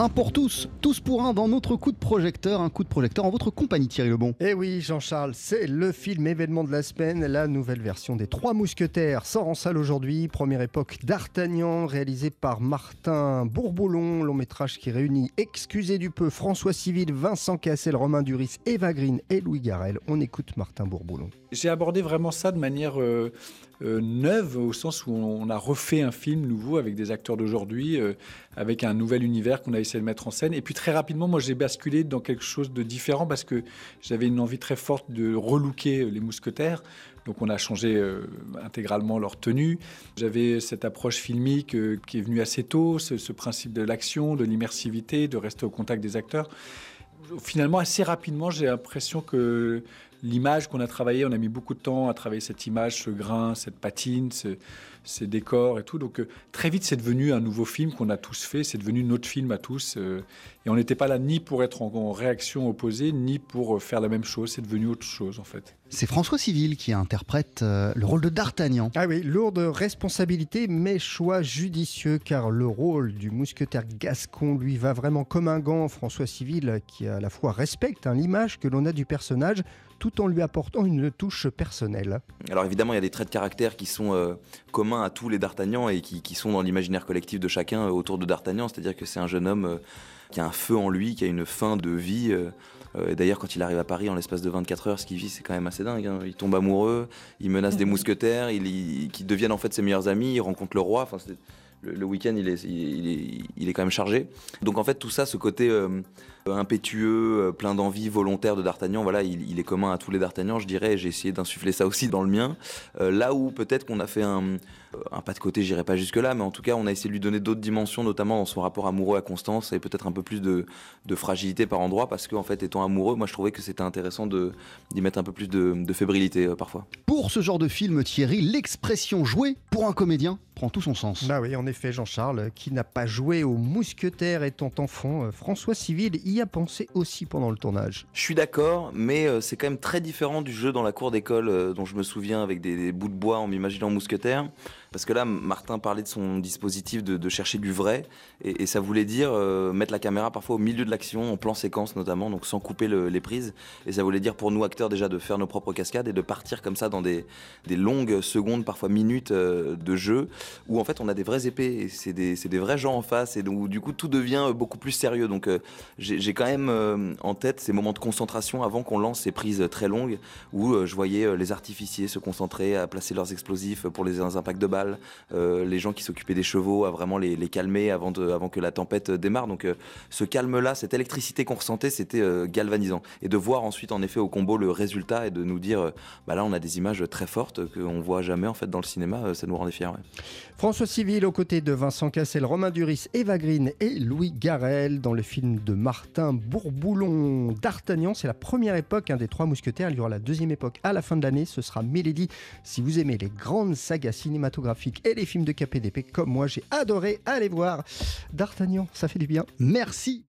Un pour tous, tous pour un dans notre coup de projecteur, un coup de projecteur en votre compagnie Thierry Lebon. Eh oui Jean-Charles, c'est le film événement de la semaine, la nouvelle version des Trois Mousquetaires sort en salle aujourd'hui, première époque d'Artagnan, réalisé par Martin Bourboulon, long métrage qui réunit, excusez du peu, François Civil, Vincent Cassel, Romain Duris, Eva Green et Louis Garel. On écoute Martin Bourboulon. J'ai abordé vraiment ça de manière euh, euh, neuve, au sens où on a refait un film nouveau avec des acteurs d'aujourd'hui, euh, avec un nouvel univers qu'on a essayé de mettre en scène. Et puis très rapidement, moi j'ai basculé dans quelque chose de différent parce que j'avais une envie très forte de relooker les mousquetaires. Donc on a changé intégralement leur tenue. J'avais cette approche filmique qui est venue assez tôt, ce principe de l'action, de l'immersivité, de rester au contact des acteurs finalement, assez rapidement, j'ai l'impression que l'image qu'on a travaillée, on a mis beaucoup de temps à travailler cette image, ce grain, cette patine, ces décors et tout. Donc euh, très vite, c'est devenu un nouveau film qu'on a tous fait. C'est devenu notre film à tous. Euh, et on n'était pas là ni pour être en, réaction opposée, ni pour euh, faire la même chose. C'est devenu autre chose en fait. C'est François Civil qui interprète le rôle de D'Artagnan. Ah oui, lourde responsabilité, mais choix judicieux, car le rôle du mousquetaire gascon lui va vraiment comme un gant. François Civil, qui à la fois respecte hein, l'image que l'on a du personnage, tout en lui apportant une touche personnelle. Alors évidemment, il y a des traits de caractère qui sont communs à tous les D'Artagnan et qui, sont dans l'imaginaire collectif de chacun euh, autour de D'Artagnan. C'est-à-dire que c'est un jeune homme euh, qui a un feu en lui, qui a une fin de vie. Euh, d'ailleurs, quand il arrive à Paris en l'espace de 24 heures, ce qu'il vit, c'est quand même assez dingue. Hein. Il tombe amoureux, il menace des mousquetaires, il, qui deviennent en fait ses meilleurs amis, il rencontre le roi. Enfin, le, week-end, il est, il, est, quand même chargé. Donc en fait, tout ça, ce côté impétueux, plein d'envie, volontaire de D'Artagnan, voilà, il, est commun à tous les D'Artagnan, je dirais. J'ai essayé d'insuffler ça aussi dans le mien. là où peut-être qu'on a fait un, pas de côté, j'irai pas jusque-là, mais en tout cas, on a essayé de lui donner d'autres dimensions, notamment dans son rapport amoureux à Constance, et peut-être un peu plus de, fragilité par endroit, parce qu'en fait, étant amoureux, moi je trouvais que c'était intéressant d'y mettre un peu plus de, fébrilité euh, parfois. Pour ce genre de film, Thierry, l'expression jouer pour un comédien prend tout son sens. Bah oui, en effet, Jean-Charles, qui n'a pas joué au mousquetaire étant enfant, euh, François Civil y a pensé aussi pendant le tournage. Je suis d'accord, mais euh, c'est quand même très différent du jeu dans la cour d'école dont je me souviens avec des, des bouts de bois en m'imaginant mousquetaire. Parce que là, Martin parlait de son dispositif de, chercher du vrai, et, ça voulait dire euh, mettre la caméra parfois au milieu de l'action, en plan séquence notamment, donc sans couper les prises. Et ça voulait dire pour nous acteurs déjà de faire nos propres cascades et de partir comme ça dans des, longues secondes, parfois minutes euh, de jeu, où en fait on a des vraies épées, c'est des, des, vrais gens en face, et donc du coup tout devient beaucoup plus sérieux. Donc euh, j'ai quand même en tête ces moments de concentration avant qu'on lance ces prises très longues, où je voyais les artificiers se concentrer à placer leurs explosifs pour les impacts de balles euh, les gens qui s'occupaient des chevaux à vraiment les, calmer avant, avant que la tempête démarre. Donc euh, ce calme-là, cette électricité qu'on ressentait, c'était euh, galvanisant. Et de voir ensuite en effet au combo le résultat et de nous dire, bah là on a des images très fortes qu'on voit jamais en fait dans le cinéma, ça nous rendait fiers. François Civil aux côtés de Vincent Cassel, Romain Duris, Eva Green et Louis Garel dans le film de Martin Bourboulon d'Artagnan. C'est la première époque un des trois mousquetaires. Il y aura la deuxième époque à la fin de l'année. Ce sera Mélodie. Si vous aimez les grandes sagas cinématographiques, et les films de KPDP comme moi. J'ai adoré aller voir D'Artagnan, ça fait du bien. Merci